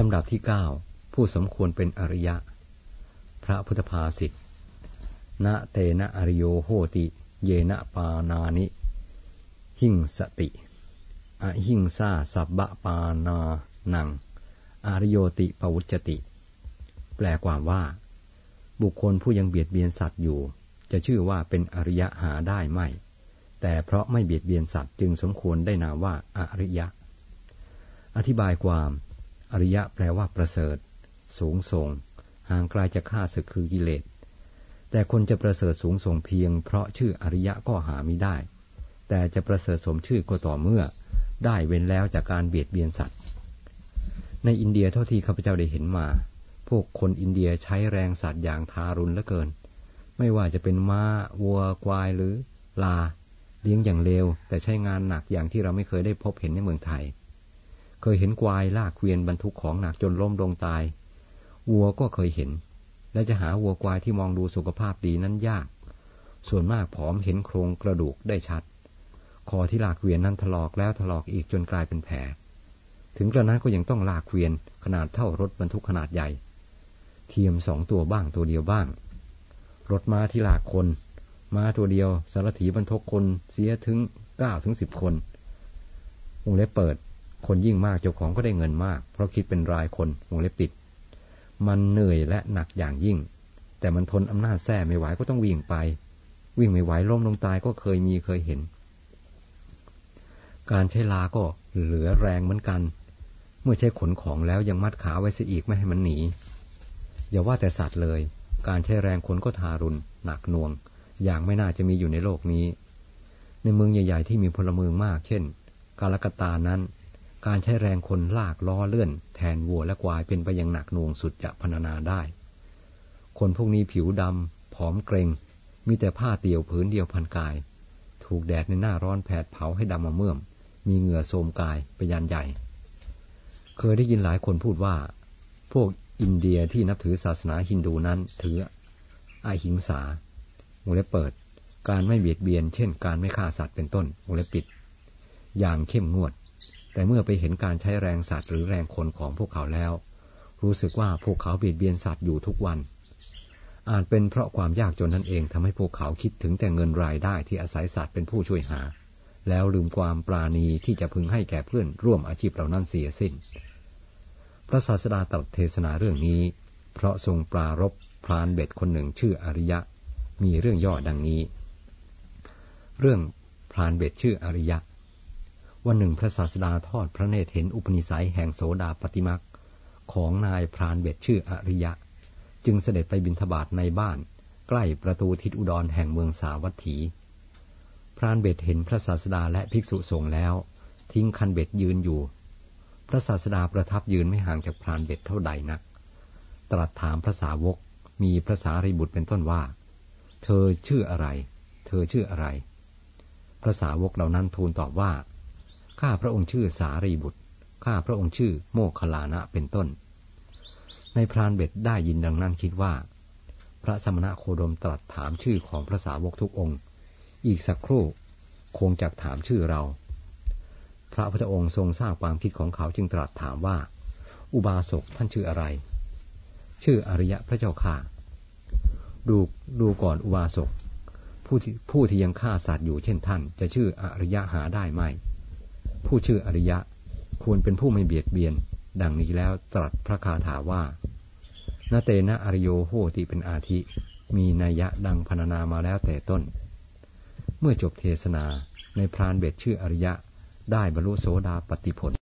ลำดับที่เก้าผู้สมควรเป็นอริยะ พระพุทธภาษิตณเตนะอริโยโหติ เยนะปานานิ หิงสติอหิงซาสับบะปานานัง อริโยติปวุจติ แปลความว่า บุคคลผู้ยังเบียดเบียนสัตว์อยู่ จะชื่อว่าเป็นอริยะหาได้ไม่ แต่เพราะไม่เบียดเบียนสัตว์จึงสมควรได้นามว่าอริยะ อธิบายความ อริยะแปลว่าประเสริฐ สูงส่ง ห่างไกลจากข้าศึกคือกิเลส แต่คนจะประเสริฐสูงส่งเพียง เพราะชื่ออริยะก็หาไม่ได้ แต่จะประเสริฐสมชื่อก็ต่อเมื่อ ได้เว้นแล้วจากการเบียดเบียนสัตว์ ในอินเดียเท่าที่ข้าพเจ้าได้เห็นมา พวกคนอินเดียใช้แรงสัตว์อย่างทารุณเหลือเกิน ไม่ว่าจะเป็นม้า วัว ควายหรือ ลา เลี้ยงอย่างเลวแต่ใช้งานหนักอย่างที่เราไม่เคยได้พบเห็นในเมืองไทย เคยเห็นควายลากเกวียนบรรทุกของหนักจนล้มลงตาย วัวก็เคยเห็น และจะหาวัวควายที่มองดูสุขภาพดีนั้นยาก ส่วนมากผอมเห็นโครงกระดูกได้ชัด คอที่ลากเกวียนนั้นถลอกแล้วถลอกอีกจนกลายเป็นแผล ถึงกระนั้นก็ยังต้องลากเกวียนขนาดเท่ารถบรรทุกขนาดใหญ่ เทียมสองตัวบ้างตัวเดียวบ้าง รถม้าที่ลากคนม้าตัวเดียวสารถีบรรทุกคนเสียถึงเก้าถึงสิบคนวงเล็บเปิด คนยิ่งมากเจ้าของก็ได้เงินมาก เพราะคิดเป็นรายคนวงเล็บปิด มันเหนื่อยและหนักอย่างยิ่ง แต่มันทนอำนาจแท้ไม่ไหวก็ต้องวิ่งไป วิ่งไม่ไหวล้มลงตายก็เคยมีเคยเห็น การใช้ลาก็เหลือแรงเหมือนกัน เมื่อใช้ขนของแล้วยังมัดขาไว้เสียอีกไม่ให้มันหนี อย่าว่าแต่สัตว์เลย การใช้แรงคนก็ทารุณหนักหน่วง อย่างไม่น่าจะมีอยู่ในโลกนี้ ในเมืองใหญ่ ๆ ที่มีพลเมืองมาก เช่น กาลกตานั้น การใช้แรงคนลากล้อเลื่อน แทนวัวและควายเป็นไปอย่างหนักหน่วงสุดจะพรรณนาได้ คนพวกนี้ผิวดำผอมเกรง มีแต่ผ้าเตี่ยวผืนเดียวพันกาย ถูกแดดในหน้าร้อนแผดเผาให้ดำมาเมื่อม มีเหงื่อโทมกายไปยันใหญ่ เคยได้ยินหลายคนพูดว่า พวกอินเดียที่นับถือศาสนาฮินดูนั้นถืออาหิงสาวงเล็บเปิด การไม่เบียดเบียน เช่น การไม่ฆ่าสัตว์เป็นต้นวงเล็บปิด อย่างเข้มงวด แต่เมื่อไปเห็นการใช้แรงสัตว์หรือแรงคนของพวกเขาแล้ว รู้สึกว่าพวกเขาเบียดเบียนสัตว์อยู่ทุกวัน อาจเป็นเพราะความยากจนนั่นเองทำให้พวกเขาคิดถึงแต่เงินรายได้ที่อาศัยสัตว์เป็นผู้ช่วยหา แล้วลืมความปราณีที่จะพึงให้แก่เพื่อนร่วมอาชีพเหล่านั้นเสียสิ้น พระศาสดาตรัสเทศนาเรื่องนี้ เพราะทรงปรารบพรานเบ็ดคนหนึ่งชื่ออริยะ มีเรื่องย่อดังนี้ เรื่องพรานเบ็ดชื่ออริยะ วันหนึ่งพระศาสดาทอดพระเนตรเห็นอุปนิสัยแห่งโสดาปฏิมักของนายพรานเบ็ดชื่ออริยะ จึงเสด็จไปบินทบาทในบ้าน ใกล้ประตูทิศอุดรแห่งเมืองสาวัตถี พรานเบ็ดเห็นพระศาสดาและภิกษุสงฆ์แล้ว ทิ้งคันเบ็ดยืนอยู่ พระศาสดาประทับยืนไม่ห่างจากพรานเบ็ดเท่าใดนัก ตรัสถามพระสาวกมีพระสารีบุตรเป็นต้นว่า เธอชื่ออะไร เธอชื่ออะไร พระสาวกเหล่านั้นทูลตอบว่า ข้าพระองค์ชื่อสารีบุตร ข้าพระองค์ชื่อโมคคัลลานะเป็นต้น ในพรานเบ็ดได้ยินดังนั้นคิดว่า พระสมณะโคดมตรัสถามชื่อของพระสาวกทุกองค์ อีกสักครู่คงจะถามชื่อเรา พระพุทธองค์ทรงทราบความคิดของเขาจึงตรัสถามว่า อุบาสกท่านชื่ออะไร ชื่ออริยะพระเจ้าข่าดูดูก่อนอุบาสกผู้ที่ผู้ที่ยังฆ่าสัตว์อยู่เช่นท่าน จะชื่ออริยะหาได้ไหม ผู้ชื่ออริยะควรเป็นผู้ไม่เบียดเบียน ดังนี้แล้วตรัสพระคาถาว่านาเตนะอริโยโหติเป็นอาทิ มีนัยยะดังพรรณนามาแล้วแต่ต้น เมื่อจบเทศนาในพรานเบ็ดชื่ออริยะได้บรรลุโสดาปติผล